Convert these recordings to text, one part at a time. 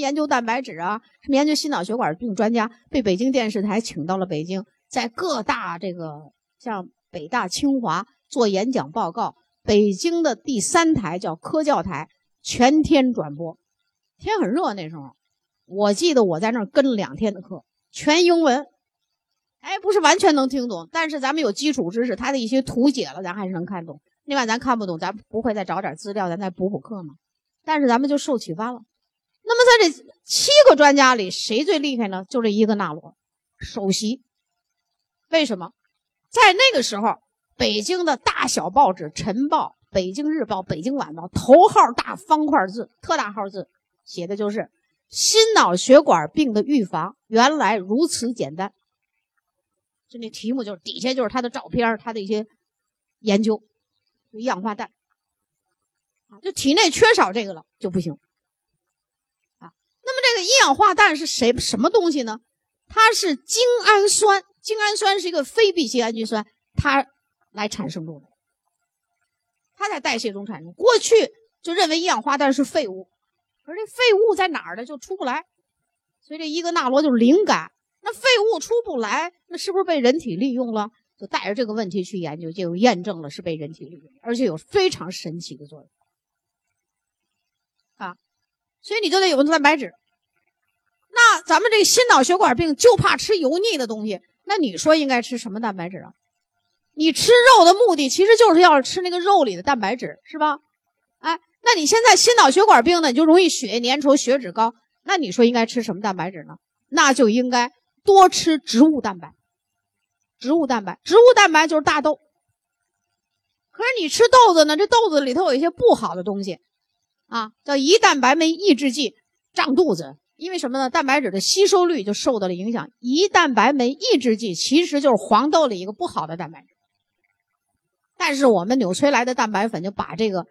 研究蛋白质啊，什么研究心脑血管病专家，被北京电视台请到了北京，在各大这个像北大、清华做演讲报告。北京的第三台叫科教台，全天转播，天很热那时候，我记得我在那儿跟了两天的课，全英文，哎，不是完全能听懂，但是咱们有基础知识，他的一些图解了，咱还是能看懂。另外，咱看不懂，咱不会再找点资料，咱再补补课吗？但是咱们就受启发了。那么在这七个专家里，谁最厉害呢？就这一个纳罗，首席。为什么？在那个时候。北京的大小报纸，《晨报》《北京日报》《北京晚报》头号大方块字，特大号字，写的就是心脑血管病的预防，原来如此简单。就那题目，就是底下就是他的照片，他的一些研究，一氧化氮啊，就体内缺少这个了就不行。一氧化氮是谁什么东西呢？它是精氨酸，精氨酸是一个非必需氨基酸，它。来产生中的，它在代谢中产生。过去就认为一氧化氮是废物，可是这废物在哪儿呢？就出不来。所以这伊格纳罗就是灵感。那废物出不来，那是不是被人体利用了？就带着这个问题去研究，就验证了是被人体利用，而且有非常神奇的作用。啊，所以你就得有个蛋白质。咱们这心脑血管病就怕吃油腻的东西，那你说应该吃什么蛋白质啊？你吃肉的目的其实就是要吃那个肉里的蛋白质，是吧？哎，那你现在心脑血管病呢，你就容易血液粘稠、血脂高。那你说应该吃什么蛋白质呢？那就应该多吃植物蛋白。植物蛋白，植物蛋白就是大豆。可是你吃豆子呢，这豆子里头有一些不好的东西，啊，叫胰蛋白酶抑制剂，胀肚子。因为什么呢？蛋白质的吸收率就受到了影响。胰蛋白酶抑制剂其实就是黄豆里一个不好的蛋白质。但是我们纽崔莱的蛋白粉就把这个，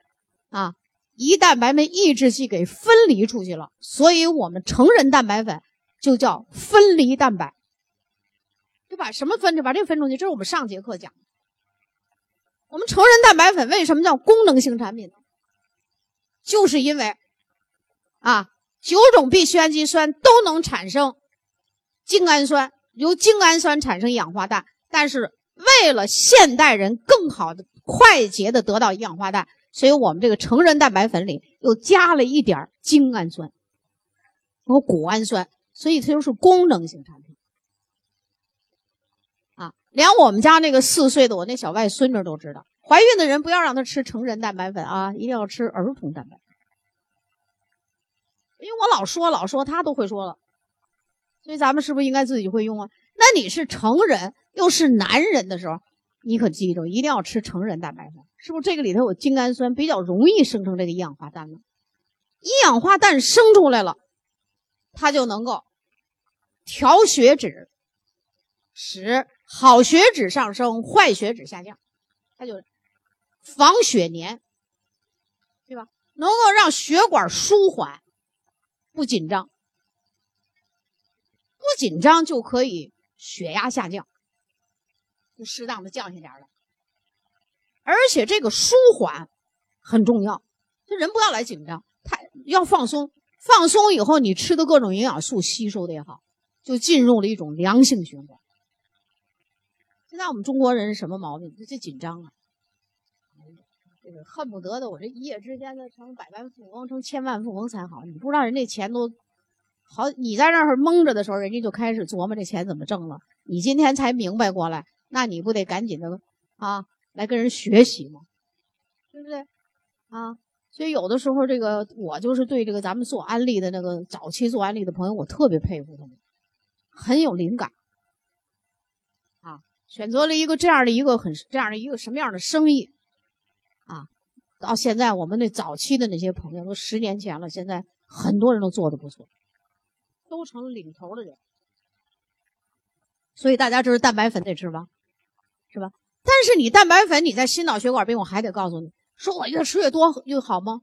啊，胰蛋白酶抑制剂给分离出去了，所以我们成人蛋白粉就叫分离蛋白，就把什么分就把这个分出去。这是我们上节课讲的。我们成人蛋白粉为什么叫功能性产品呢？就是因为，啊，九种必需氨基酸都能产生精氨酸，由精氨酸产生氧化氮，但是。为了现代人更好的、快捷的得到氧化氮，所以我们这个成人蛋白粉里又加了一点精氨酸和谷氨酸，所以它就是功能性产品。啊，连我们家那个四岁的我那小外孙女都知道，怀孕的人不要让她吃成人蛋白粉啊，一定要吃儿童蛋白。因为我老说老说，他都会说了，所以咱们是不是应该自己会用啊？那你是成人。又是男人的时候，你可记住，一定要吃成人蛋白粉，是不是？这个里头有精氨酸，比较容易生成这个一氧化氮呢？一氧化氮生出来了，它就能够调血脂，使好血脂上升，坏血脂下降，它就防血粘，对吧？能够让血管舒缓，不紧张，不紧张就可以血压下降。就适当的降下点了，而且这个舒缓很重要，这人不要来紧张，太要放松，放松以后你吃的各种营养素吸收的也好，就进入了一种良性循环。现在我们中国人什么毛病？这紧张啊，恨不得的我这一夜之间的成百万富翁，成千万富翁才好。你不知道人家钱都好，你在那儿蒙着的时候，人家就开始琢磨这钱怎么挣了。你今天才明白过来。那你不得赶紧的啊，来跟人学习吗？对不对？啊，所以有的时候这个我就是对这个咱们做安利的那个早期做安利的朋友，我特别佩服他们，很有灵感啊，选择了一个这样的一个很这样的一个什么样的生意，到现在我们那早期的那些朋友都十年前了，现在很多人都做的不错，都成了领头的人，所以大家知道蛋白粉得吃吧？是吧？但是你蛋白粉，你在心脑血管病，我还得告诉你，说我越吃越多越好吗？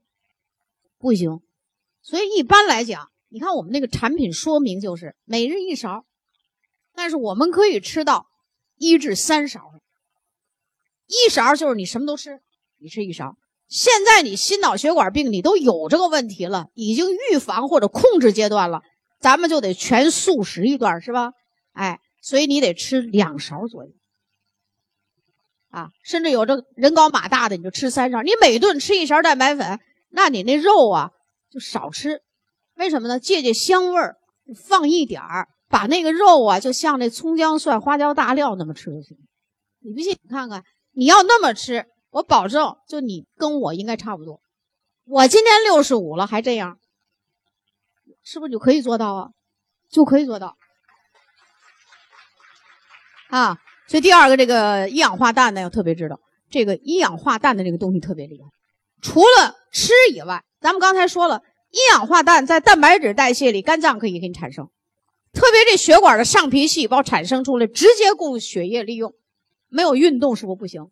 不行。所以一般来讲，你看我们那个产品说明就是每日一勺，但是我们可以吃到一至三勺。一勺就是你什么都吃，你吃一勺；现在你心脑血管病你都有这个问题了，已经预防或者控制阶段了，咱们就得全素食一段，是吧？哎，所以你得吃两勺左右，啊，甚至有这人高马大的，你就吃三勺。你每顿吃一勺蛋白粉，那你那肉啊就少吃，为什么呢？借借香味儿，放一点儿，把那个肉啊就像那葱姜蒜花椒大料那么吃就行。你不信，你看看，你要那么吃。我保证，就你跟我应该差不多。我今年六十五了，还这样，是不是就可以做到啊？就可以做到啊！所以第二个，这个一氧化氮呢，要特别知道，这个一氧化氮的这个东西特别厉害。除了吃以外，咱们刚才说了，一氧化氮在蛋白质代谢里，肝脏可以给你产生，特别这血管的上皮细胞产生出来，直接供血液利用。没有运动是不是不行？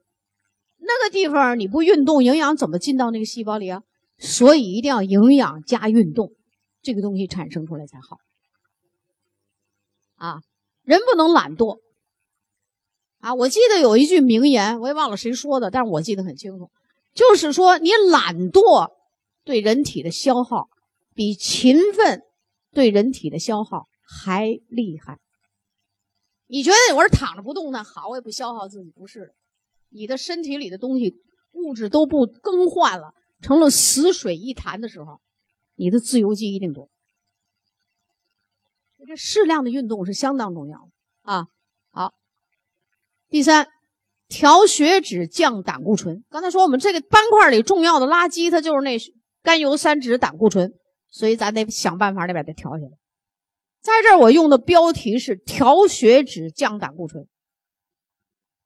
那个地方你不运动，营养怎么进到那个细胞里啊？所以一定要营养加运动，这个东西产生出来才好。啊，人不能懒惰。啊，我记得有一句名言，我也忘了谁说的，但是我记得很清楚，就是说你懒惰对人体的消耗比勤奋对人体的消耗还厉害。你觉得我是躺着不动呢？好，我也不消耗自己，不是。你的身体里的东西物质都不更换了，成了死水一潭的时候，你的自由基一定多。这适量的运动是相当重要的啊。好，第三，调血脂降胆固醇。刚才说我们这个斑块里重要的垃圾，它就是那甘油三酯胆固醇，所以咱得想办法得把它调下来。在这儿我用的标题是调血脂降胆固醇。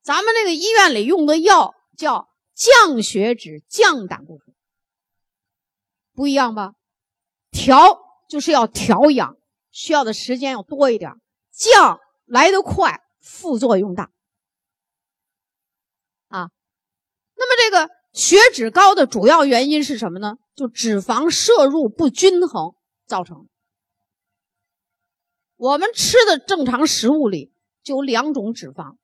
咱们那个医院里用的药叫降血脂、降胆固醇，不一样吧？调就是要调养，需要的时间要多一点；降来得快，副作用大。啊，那么这个血脂高的主要原因是什么呢？就脂肪摄入不均衡造成。我们吃的正常食物里就有两种脂肪。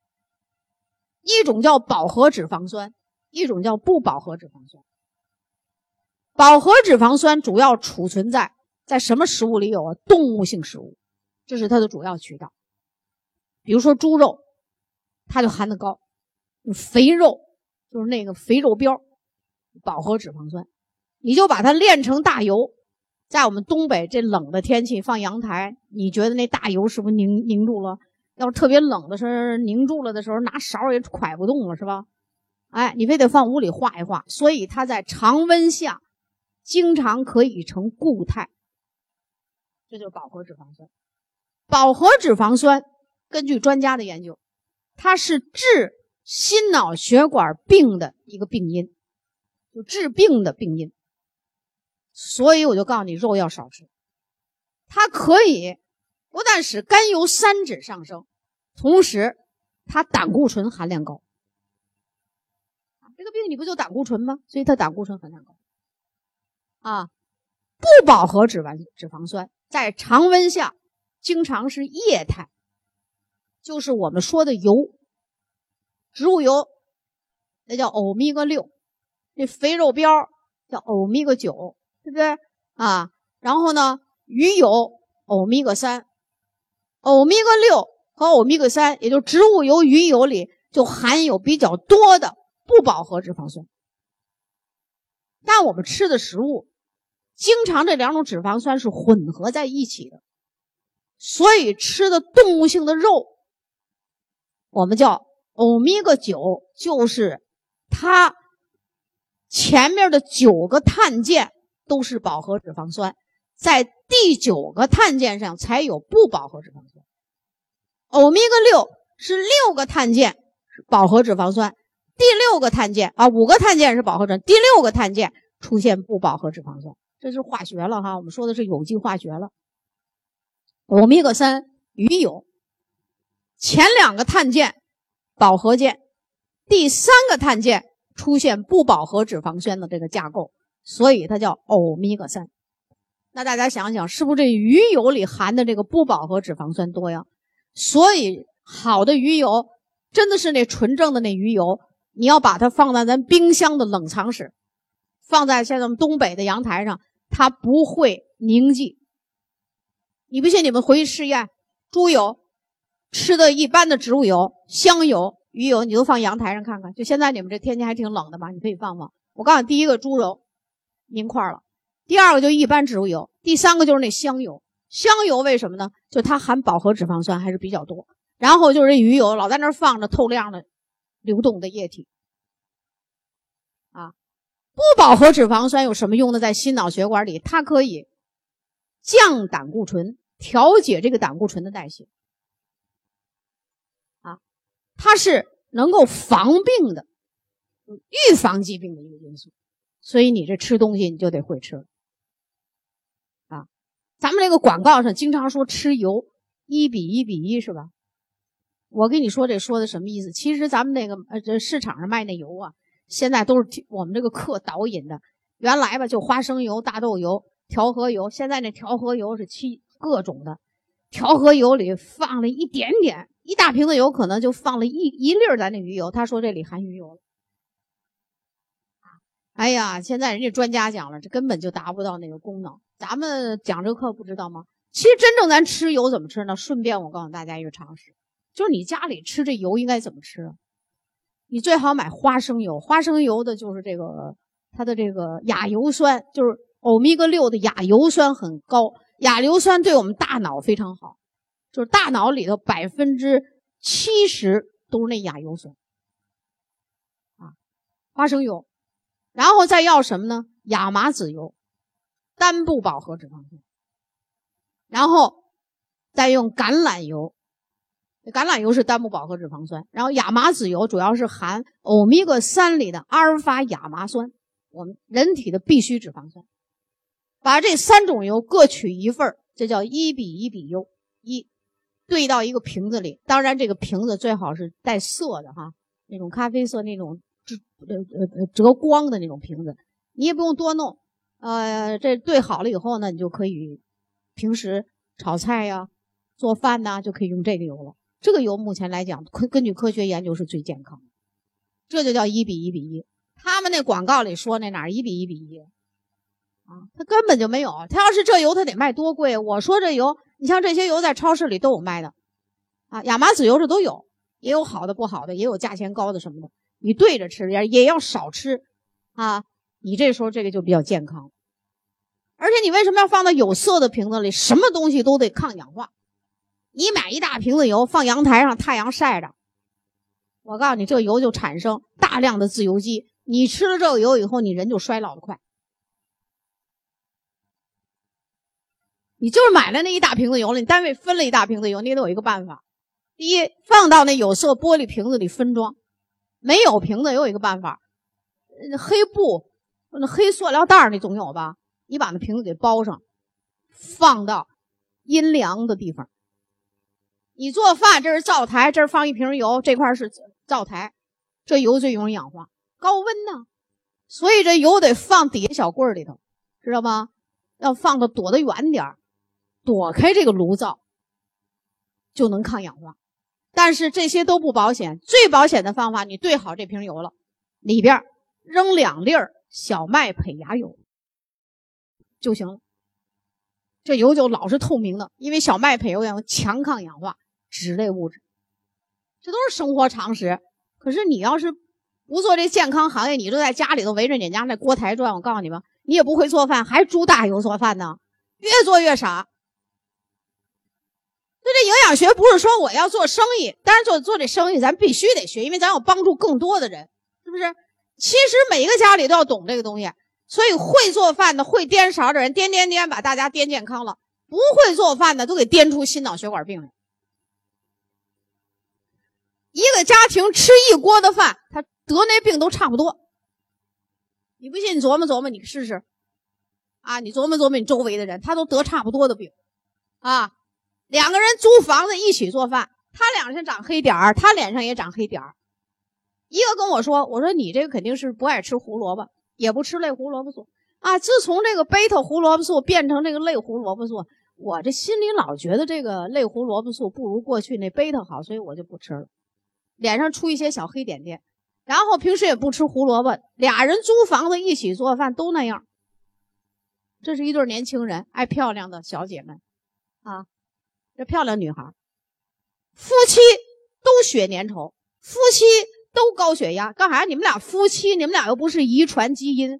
一种叫饱和脂肪酸，一种叫不饱和脂肪酸。饱和脂肪酸主要储存在在什么食物里有啊？动物性食物，这是它的主要渠道。比如说猪肉，它就含的高；肥肉就是那个肥肉膘，饱和脂肪酸。你就把它炼成大油，在我们东北这冷的天气放阳台，你觉得那大油是不是凝凝住了？要是特别冷的时候，凝住了的时候，拿勺也蒯不动了，是吧？哎，你非得放屋里化一化，所以它在常温下经常可以成固态，这就是饱和脂肪酸。饱和脂肪酸根据专家的研究，它是治心脑血管病的一个病因，就治病的病因。所以我就告诉你，肉要少吃，它可以。不但使甘油三酯上升，同时它胆固醇含量高。这个病你不就胆固醇吗？所以它胆固醇含量高。啊，不饱和脂肪脂肪酸在常温下经常是液态，就是我们说的油，植物油，那叫欧米伽六，那肥肉膘叫欧米伽九，对不对啊？然后呢，鱼油欧米伽三。欧米伽六和欧米伽三，也就植物油、鱼油里就含有比较多的不饱和脂肪酸。但我们吃的食物，经常这两种脂肪酸是混合在一起的，所以吃的动物性的肉，我们叫欧米伽九，就是它前面的九个碳键都是饱和脂肪酸。在第九个碳键上才有不饱和脂肪酸，欧米伽六是六个碳键饱和脂肪酸，第六个碳键啊五个碳键是饱和脂，第六个碳键出现不饱和脂肪酸，这是化学了哈，我们说的是有机化学了。欧米伽三鱼油前两个碳键饱和键，第三个碳键出现不饱和脂肪酸的这个架构，所以它叫欧米伽三。那大家想想，是不是这鱼油里含的这个不饱和脂肪酸多呀？所以好的鱼油真的是那纯正的那鱼油，你要把它放在咱冰箱的冷藏室，放在像咱们东北的阳台上，它不会凝结。你不信，你们回去试验，猪油、吃的一般的植物油、香油、鱼油，你都放阳台上看看。就现在你们这天气还挺冷的吧？你可以放放。我告诉你，第一个猪油凝块了，第二个就一般植物油，第三个就是那香油。香油为什么呢？就它含饱和脂肪酸还是比较多。然后就是鱼油，老在那儿放着透亮的、流动的液体。啊，不饱和脂肪酸有什么用呢？在心脑血管里，它可以降胆固醇，调节这个胆固醇的代谢。啊，它是能够防病的。预防疾病的一个因素，所以你这吃东西你就得会吃啊。咱们这个广告上经常说吃油一比一比一，是吧？我跟你说这说的什么意思？其实咱们那个呃，这市场上卖那油啊，现在都是我们这个课导引的。原来吧，就花生油、大豆油、调和油，现在那调和油是七各种的。调和油里放了一点点，一大瓶子油可能就放了一一粒儿咱那鱼油。他说这里含鱼油了。哎呀，现在人家专家讲了，这根本就达不到那个功能。咱们讲这个课不知道吗？其实真正咱吃油怎么吃呢？顺便我告诉大家一个常识，就是你家里吃这油应该怎么吃？你最好买花生油，花生油的就是这个它的这个亚油酸，就是欧米伽六的亚油酸很高，亚油酸对我们大脑非常好，就是大脑里头百分之七十都是那亚油酸啊，花生油。然后再要什么呢？亚麻籽油，单不饱和脂肪酸。然后再用橄榄油，橄榄油是单不饱和脂肪酸。然后亚麻籽油主要是含欧米伽三里的阿尔法亚麻酸，我们人体的必需脂肪酸。把这三种油各取一份这叫一比一比优一，兑到一个瓶子里。当然，这个瓶子最好是带色的哈，那种咖啡色那种。呃呃呃，折光的那种瓶子，你也不用多弄，呃，这兑好了以后呢，你就可以平时炒菜呀、做饭呐，就可以用这个油了。这个油目前来讲，根根据科学研究是最健康的，这就叫一比一比一。他们那广告里说那哪一比一比一啊？他根本就没有。他要是这油，他得卖多贵？我说这油，你像这些油在超市里都有卖的啊，亚麻籽油这都有，也有好的不好的，也有价钱高的什么的。你对着吃也也要少吃，啊，你这时候这个就比较健康。而且你为什么要放到有色的瓶子里？什么东西都得抗氧化。你买一大瓶子油放阳台上，太阳晒着，我告诉你，这油就产生大量的自由基。你吃了这个油以后，你人就衰老的快。你就是买了那一大瓶子油了，你单位分了一大瓶子油，你得有一个办法：第一，放到那有色玻璃瓶子里分装。没有瓶子，也有一个办法，黑布、那黑塑料袋你总有吧？你把那瓶子给包上，放到阴凉的地方。你做饭，这是灶台，这儿放一瓶油，这块是灶台，这油最容易氧化，高温呢，所以这油得放底下小柜里头，知道吗？要放的躲得远点躲开这个炉灶，就能抗氧化。但是这些都不保险，最保险的方法，你兑好这瓶油了，里边扔两粒儿小麦胚芽油就行了。这油就老是透明的，因为小麦胚油有强抗氧化脂类物质，这都是生活常识。可是你要是不做这健康行业，你就在家里头围着你家那锅台转，我告诉你吧，你也不会做饭，还猪大油做饭呢，越做越傻。就这营养学不是说我要做生意，但是做做这生意咱必须得学，因为咱要帮助更多的人，是不是？其实每一个家里都要懂这个东西，所以会做饭的、会颠勺的人颠颠颠把大家颠健康了，不会做饭的都给颠出心脑血管病来。一个家庭吃一锅的饭，他得那病都差不多。你不信，你琢磨琢磨，你试试，啊，你琢磨琢磨你周围的人，他都得差不多的病，啊。两个人租房子一起做饭，他脸上长黑点儿，他脸上也长黑点儿。一个跟我说：“我说你这个肯定是不爱吃胡萝卜，也不吃类胡萝卜素啊。自从这个贝塔胡萝卜素变成这个类胡萝卜素，我这心里老觉得这个类胡萝卜素不如过去那贝塔好，所以我就不吃了。脸上出一些小黑点点，然后平时也不吃胡萝卜，俩人租房子一起做饭都那样。这是一对年轻人，爱漂亮的小姐们，啊，这漂亮女孩，夫妻都血粘稠，夫妻都高血压，干啥？你们俩夫妻，你们俩又不是遗传基因，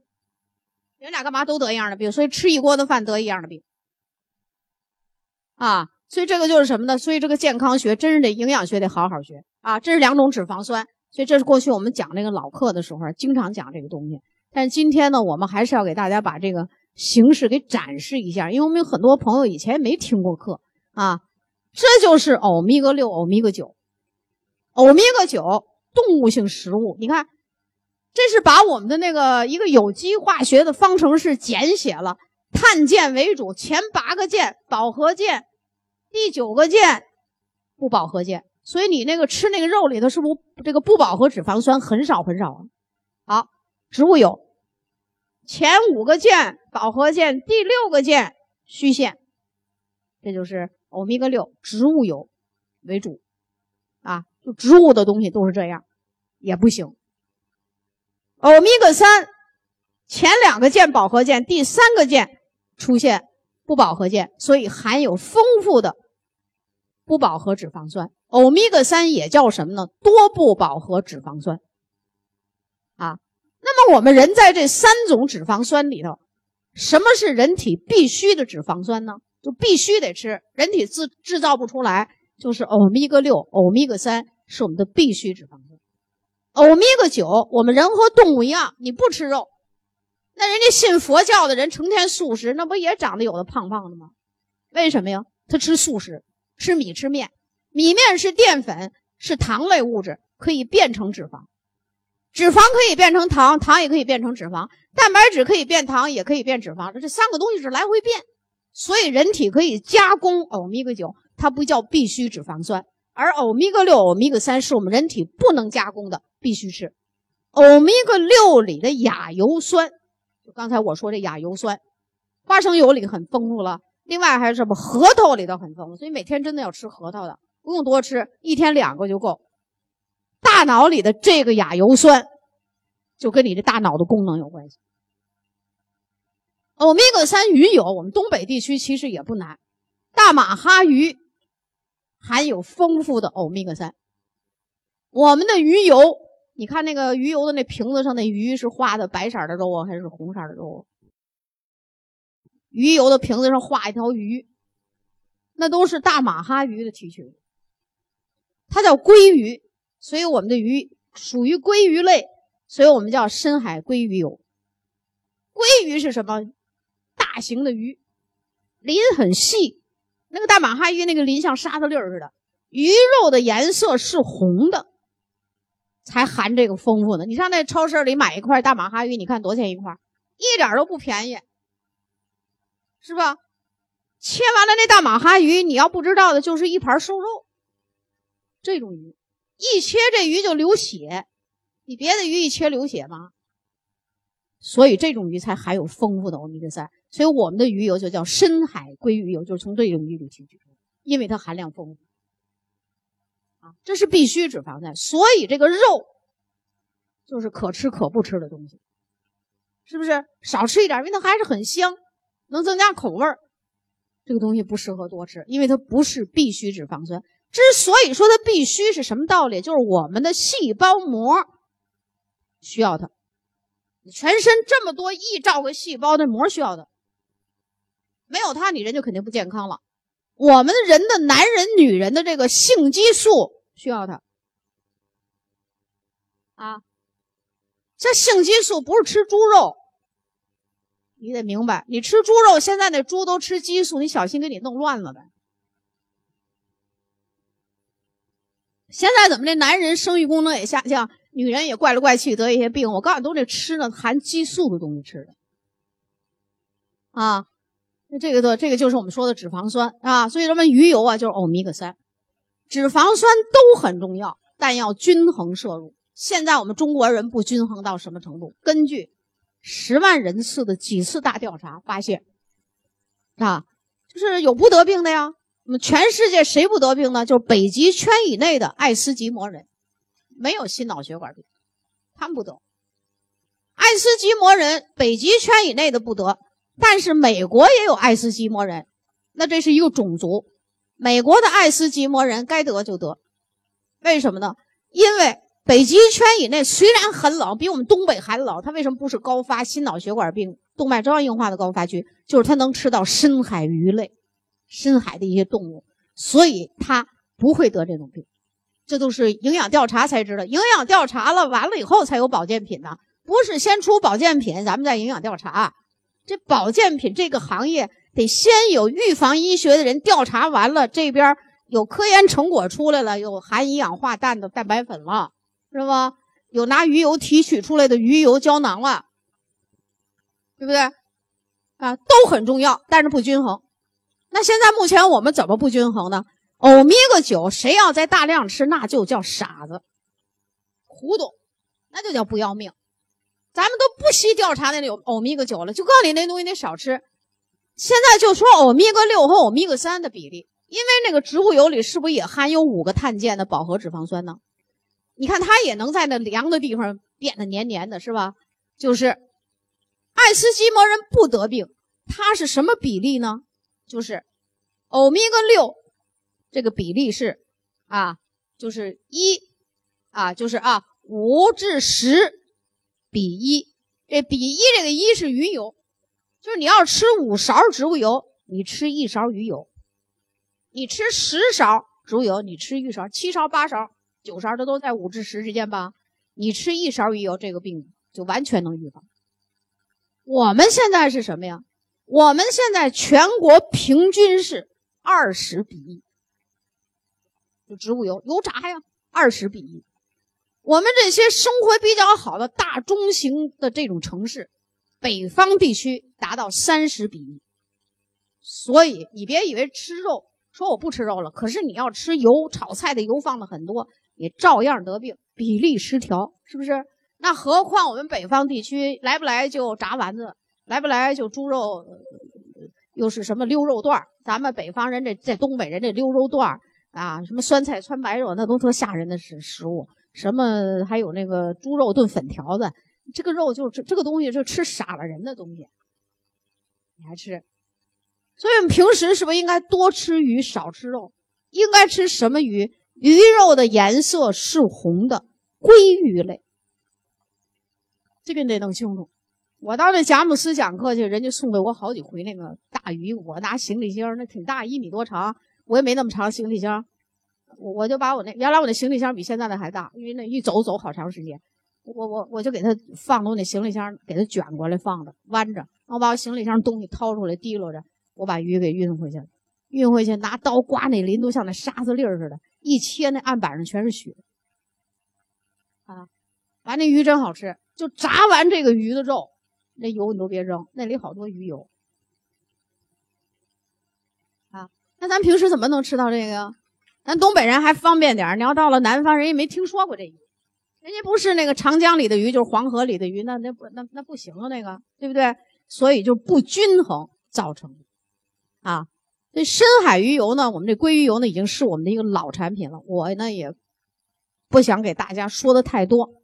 你们俩干嘛都得一样的病？所以吃一锅的饭得一样的病，啊，所以这个就是什么呢？所以这个健康学真是得营养学得好好学啊！这是两种脂肪酸，所以这是过去我们讲那个老课的时候经常讲这个东西，但是今天呢，我们还是要给大家把这个。形式给展示一下，因为我们有很多朋友以前没听过课啊，这就是欧米伽六、欧米伽九、欧米伽九动物性食物。你看，这是把我们的那个一个有机化学的方程式简写了，碳键为主，前八个键饱和键，第九个键不饱和键。所以你那个吃那个肉里头是不是这个不饱和脂肪酸很少很少啊？好，植物有。前五个键饱和键，第六个键虚线，这就是欧米伽六植物油为主啊，就植物的东西都是这样，也不行。欧米伽三前两个键饱和键，第三个键出现不饱和键，所以含有丰富的不饱和脂肪酸。欧米伽三也叫什么呢？多不饱和脂肪酸啊。那么我们人在这三种脂肪酸里头，什么是人体必须的脂肪酸呢？就必须得吃，人体自制造不出来，就是欧米伽六、欧米伽三是我们的必须脂肪酸。欧米伽九，我们人和动物一样，你不吃肉，那人家信佛教的人成天素食，那不也长得有的胖胖的吗？为什么呀？他吃素食，吃米吃面，米面是淀粉，是糖类物质，可以变成脂肪。脂肪可以变成糖，糖也可以变成脂肪；蛋白质可以变糖，也可以变脂肪。这三个东西是来回变，所以人体可以加工欧米伽九，它不叫必需脂肪酸，而欧米伽六、欧米伽三是我们人体不能加工的，必须吃。欧米伽六里的亚油酸，就刚才我说这亚油酸，花生油里很丰富了，另外还是什么核桃里头很丰富，所以每天真的要吃核桃的，不用多吃，一天两个就够。大脑里的这个亚油酸，就跟你的大脑的功能有关系。欧米伽三鱼油，我们东北地区其实也不难。大马哈鱼含有丰富的欧米伽三。我们的鱼油，你看那个鱼油的那瓶子上那鱼是画的白色的肉啊，还是红色的肉？鱼油的瓶子上画一条鱼，那都是大马哈鱼的提取物，它叫鲑鱼。所以我们的鱼属于鲑鱼类，所以我们叫深海鲑鱼油。鲑鱼是什么？大型的鱼，鳞很细，那个大马哈鱼那个鳞像沙子粒儿似的，鱼肉的颜色是红的，才含这个丰富的。你上那超市里买一块大马哈鱼，你看多少钱一块？一点都不便宜，是吧？切完了那大马哈鱼，你要不知道的就是一盘瘦肉，这种鱼。一切这鱼就流血，你别的鱼一切流血吗？所以这种鱼才含有丰富的欧米伽三，所以我们的鱼油就叫深海鲑鱼油，就是从这种鱼里提取出来，因为它含量丰富。这是必须脂肪酸，所以这个肉就是可吃可不吃的东西，是不是？少吃一点，因为它还是很香，能增加口味儿。这个东西不适合多吃，因为它不是必须脂肪酸。之所以说它必须是什么道理？就是我们的细胞膜需要它，全身这么多亿兆个细胞的膜需要它，没有它，你人就肯定不健康了。我们人的男人、女人的这个性激素需要它啊，这性激素不是吃猪肉，你得明白，你吃猪肉，现在那猪都吃激素，你小心给你弄乱了呗。现在怎么这男人生育功能也下降，女人也怪来怪去得一些病？我告诉你，都这吃呢含激素的东西吃的啊。那这个的这个就是我们说的脂肪酸啊。所以咱们鱼油啊就是欧米伽三，脂肪酸都很重要，但要均衡摄入。现在我们中国人不均衡到什么程度？根据十万人次的几次大调查发现，啊，就是有不得病的呀。我们全世界谁不得病呢？就是北极圈以内的爱斯基摩人，没有心脑血管病。他们不得。爱斯基摩人北极圈以内的不得，但是美国也有爱斯基摩人，那这是一个种族。美国的爱斯基摩人该得就得，为什么呢？因为北极圈以内虽然很冷，比我们东北还冷，它为什么不是高发心脑血管病、动脉粥样硬化的高发区？就是它能吃到深海鱼类、深海的一些动物，所以它不会得这种病。这都是营养调查才知道，营养调查了完了以后才有保健品呢，不是先出保健品，咱们再营养调查。这保健品这个行业得先有预防医学的人调查完了，这边有科研成果出来了，有含一氧化氮的蛋白粉了，是吧？有拿鱼油提取出来的鱼油胶囊了，对不对？啊，都很重要，但是不均衡。那现在目前我们怎么不均衡呢？欧米伽九，谁要在大量吃，那就叫傻子、糊涂，那就叫不要命。咱们都不惜调查那有欧米伽九了，就告诉你那东西得少吃。现在就说欧米伽六和欧米伽三的比例，因为那个植物油里是不是也含有五个碳键的饱和脂肪酸呢？你看它也能在那凉的地方变得黏黏的，是吧？就是爱斯基摩人不得病，它是什么比例呢？就是欧米伽六。这个比例是，啊，就是一，啊，就是啊，五至十比一。这比一这个一是鱼油，就是你要吃五勺植物油，你吃一勺鱼油；你吃十勺植物油，你吃一勺；七勺、八勺、九勺，这都在五至十之间吧？你吃一勺鱼油，这个病就完全能预防。我们现在是什么呀？我们现在全国平均是二十比一。就植物油油炸呀，二十比一。我们这些生活比较好的大中型的这种城市，北方地区达到三十比一。所以你别以为吃肉，说我不吃肉了，可是你要吃油，炒菜的油放的很多，也照样得病，比例失调，是不是？那何况我们北方地区来不来就炸丸子，来不来就猪肉，又是什么溜肉段咱们北方人这在东北人这溜肉段啊，什么酸菜汆白肉，那都特吓人的食食物。什么还有那个猪肉炖粉条子，这个肉就是这个东西，是吃傻了人的东西。你还吃？所以我们平时是不是应该多吃鱼，少吃肉？应该吃什么鱼？鱼肉的颜色是红的，鲑鱼类。这个你得弄清楚。我到那贾姆斯讲课去，人家送给我好几回那个大鱼，我拿行李箱，那挺大，一米多长。我也没那么长行李箱，我我就把我那原来我那行李箱比现在的还大，因为那一走走好长时间，我我我就给他放到那行李箱，给他卷过来放着，弯着，我把我行李箱东西掏出来提溜着，我把鱼给运回去了，运回去拿刀刮那鳞都像那沙子粒儿似的，一切那案板上全是血，啊，完那鱼真好吃，就炸完这个鱼的肉，那油你都别扔，那里好多鱼油。啊那咱平时怎么能吃到这个？咱东北人还方便点，你要到了南方，人也没听说过这鱼，人家不是那个长江里的鱼，就是黄河里的鱼，那那不那那不行啊，那个对不对？所以就不均衡造成的啊。这深海鱼油呢，我们这鲑鱼油呢，已经是我们的一个老产品了。我呢也不想给大家说的太多，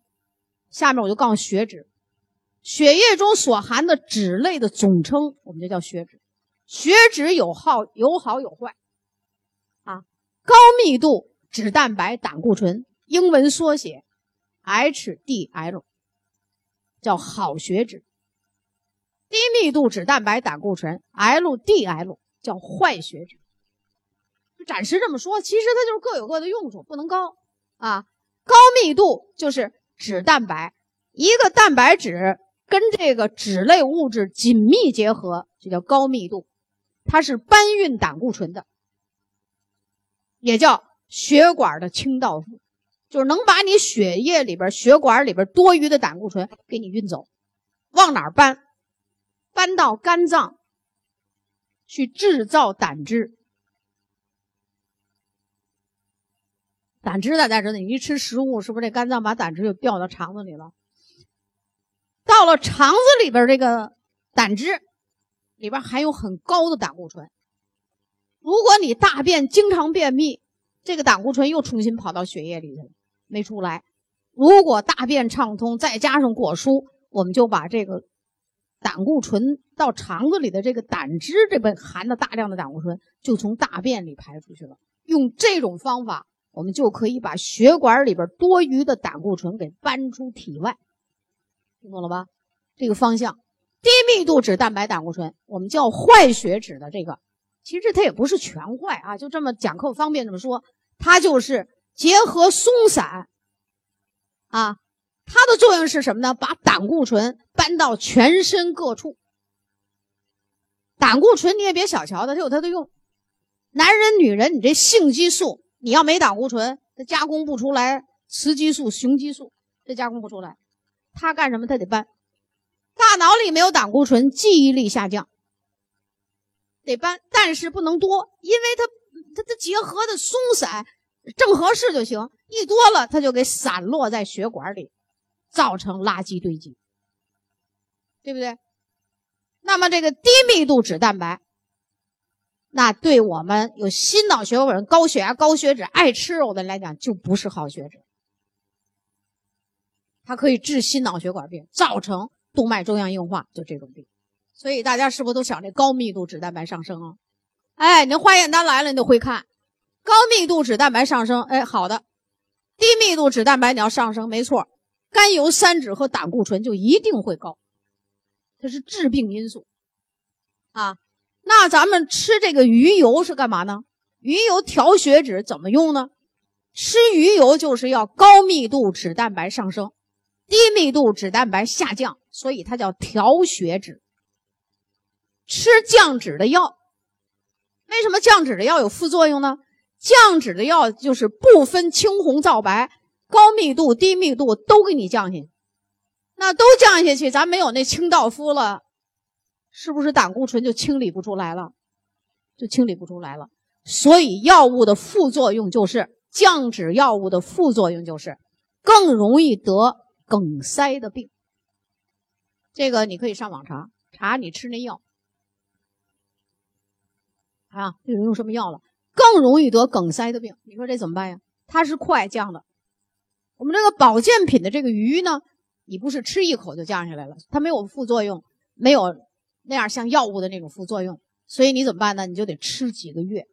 下面我就告诉血脂，血液中所含的脂类的总称，我们就叫血脂。血脂有好有好有坏，啊，高密度脂蛋白胆固醇，英文缩写 HDL，叫好血脂；低密度脂蛋白胆固醇 LDL 叫坏血脂。就暂时这么说，其实它就是各有各的用处，不能高啊。高密度就是脂蛋白，一个蛋白质跟这个脂类物质紧密结合，就叫高密度。它是搬运胆固醇的，也叫血管的清道夫，就是能把你血液里边、血管里边多余的胆固醇给你运走。往哪儿搬？搬到肝脏去制造胆汁。胆汁大家知道，你一吃食物，是不是这肝脏把胆汁就掉到肠子里了？到了肠子里边，这个胆汁。里边含有很高的胆固醇，如果你大便经常便秘，这个胆固醇又重新跑到血液里去了，没出来，如果大便畅通，再加上果蔬，我们就把这个胆固醇到肠子里的这个胆汁，这边含的大量的胆固醇就从大便里排出去了。用这种方法，我们就可以把血管里边多余的胆固醇给搬出体外。听懂了吧？这个方向，低密度脂蛋白胆固醇，我们叫坏血脂的这个，其实它也不是全坏啊，就这么讲课方便这么说，它就是结合松散。啊，它的作用是什么呢？把胆固醇搬到全身各处。胆固醇你也别小瞧它，它有它的用。男人、女人，你这性激素，你要没胆固醇，它加工不出来雌激素、雄激素，这加工不出来。它干什么？它得搬。大脑里没有胆固醇，记忆力下降，得搬，但是不能多，因为它它它结合的松散。正合适就行，一多了它就给散落在血管里，造成垃圾堆积，对不对？那么这个低密度脂蛋白，那对我们有心脑血管高血压、高血脂、爱吃肉的来讲，就不是好血脂，它可以治心脑血管病，造成动脉粥样硬化，就这种病。所以大家是不是都想这高密度脂蛋白上升啊？哎，你化验单来了，你得会看。高密度脂蛋白上升，哎，好的。低密度脂蛋白你要上升，没错，甘油三酯和胆固醇就一定会高，这是致病因素啊。那咱们吃这个鱼油是干嘛呢？鱼油调血脂怎么用呢？吃鱼油就是要高密度脂蛋白上升，低密度脂蛋白下降，所以它叫调血脂。吃降脂的药，为什么降脂的药有副作用呢？降脂的药就是不分青红皂白，高密度、低密度都给你降下去，那都降下去，咱没有那清道夫了，是不是胆固醇就清理不出来了？就清理不出来了。所以药物的副作用就是降脂药物的副作用就是更容易得梗塞的病。这个你可以上网查查，你吃那药啊，这人用什么药了？更容易得梗塞的病，你说这怎么办呀？它是快降的。我们这个保健品的这个鱼呢，你不是吃一口就降下来了，它没有副作用，没有那样像药物的那种副作用，所以你怎么办呢？你就得吃几个月，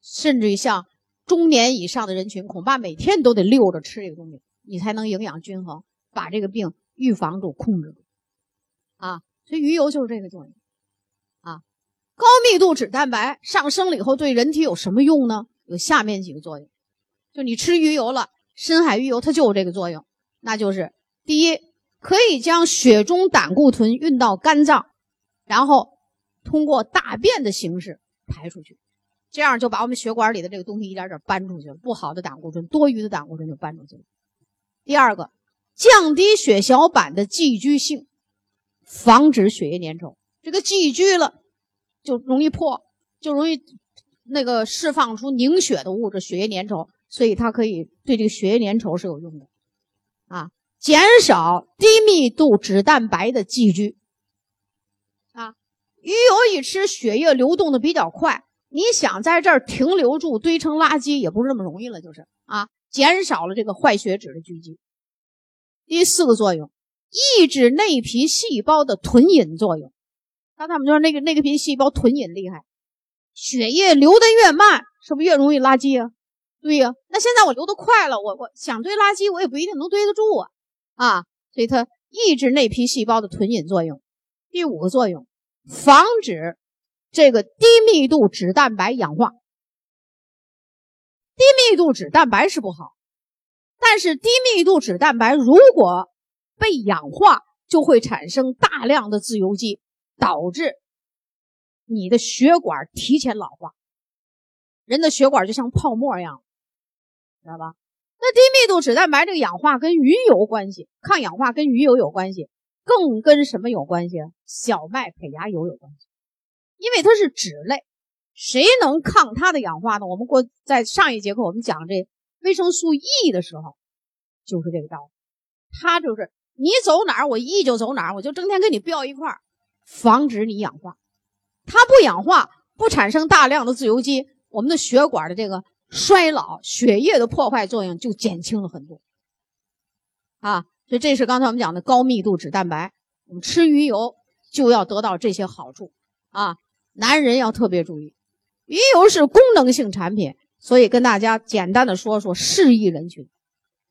甚至于像中年以上的人群，恐怕每天都得溜着吃这个东西，你才能营养均衡，把这个病预防住、控制住。啊，所以鱼油就是这个作用。高密度脂蛋白上升了以后，对人体有什么用呢？有下面几个作用。就你吃鱼油了，深海鱼油它就有这个作用，那就是第一，可以将血中胆固醇运到肝脏，然后通过大便的形式排出去，这样就把我们血管里的这个东西一点点搬出去了，不好的胆固醇、多余的胆固醇就搬出去了。第二个，降低血小板的寄居性，防止血液粘稠。这个寄居了。就容易破，就容易那个释放出凝血的物质，血液粘稠，所以它可以对这个血液粘稠是有用的，啊，减少低密度脂蛋白的积聚，啊，鱼油一吃，血液流动的比较快，你想在这儿停留住堆成垃圾也不是那么容易了，就是啊，减少了这个坏血脂的聚集。第四个作用，抑制内皮细胞的囤饮作用。那他们就说那个那个皮细胞囤饮厉害，血液流得越慢，是不是越容易垃圾啊？对呀。那现在我流得快了，我我想堆垃圾，我也不一定能堆得住啊啊！所以它抑制内皮细胞的囤饮作用。第五个作用，防止这个低密度脂蛋白氧化。低密度脂蛋白是不好，但是低密度脂蛋白如果被氧化，就会产生大量的自由基。导致你的血管提前老化，人的血管就像泡沫一样，知道吧？那低密度脂蛋白这个氧化跟鱼油关系，抗氧化跟鱼油有关系，更跟什么有关系？小麦胚芽油有关系，因为它是脂类，谁能抗它的氧化呢？我们过在上一节课我们讲这维生素 E 的时候，就是这个道理，它就是你走哪儿，我 E 就走哪儿，我就整天跟你飙一块儿。防止你氧化，它不氧化，不产生大量的自由基，我们的血管的这个衰老、血液的破坏作用就减轻了很多。啊。所以这是刚才我们讲的高密度脂蛋白。我们吃鱼油就要得到这些好处啊。男人要特别注意，鱼油是功能性产品，所以跟大家简单的说说适宜人群。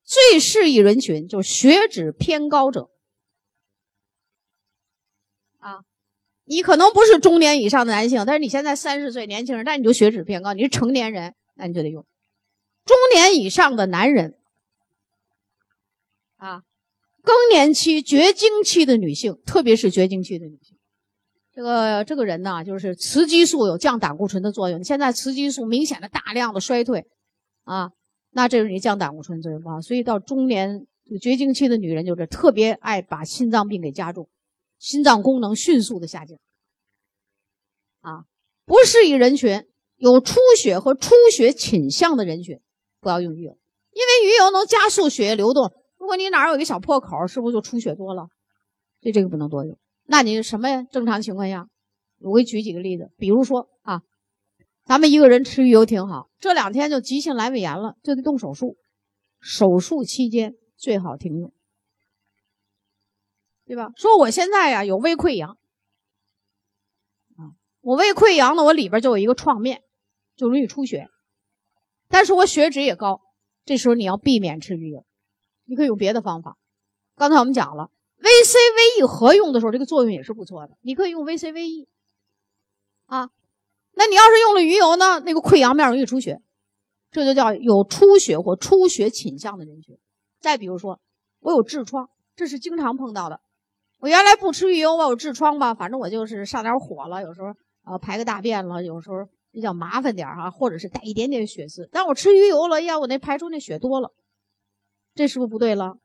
最适宜人群就是血脂偏高者啊。你可能不是中年以上的男性，但是你现在三十岁年轻人，但你就血脂偏高，你是成年人，那你就得用。中年以上的男人啊。更年期、绝经期的女性，特别是绝经期的女性，这个这个人呢，就是雌激素有降胆固醇的作用。现在雌激素明显的大量的衰退，啊，那这是你降胆固醇作用啊。所以到中年绝经期的女人，就是特别爱把心脏病给加重，心脏功能迅速的下降。啊，不适宜人群有出血和出血倾向的人群，不要用鱼油，因为鱼油能加速血液流动。如果你哪儿有一个小破口，是不是就出血多了？所以这个不能多用。那你什么正常情况下？我给举几个例子，比如说啊，咱们一个人吃鱼油挺好，这两天就急性阑尾炎了，就得动手术。手术期间最好停用，对吧？说我现在呀有胃溃疡啊，我胃溃疡呢，我里边就有一个创面，就容易出血，但是我血脂也高，这时候你要避免吃鱼油。你可以用别的方法。刚才我们讲了，VC、VE 合用的时候，这个作用也是不错的。你可以用 VC、VE 啊。那你要是用了鱼油呢？那个溃疡面容易出血，这就叫有出血或出血倾向的人群。再比如说，我有痔疮，这是经常碰到的。我原来不吃鱼油吧，我痔疮吧，反正我就是上点火了，有时候呃排个大便了，有时候比较麻烦点哈，或者是带一点点血丝。但我吃鱼油了，哎呀，我那排出那血多了。这是不是不对了？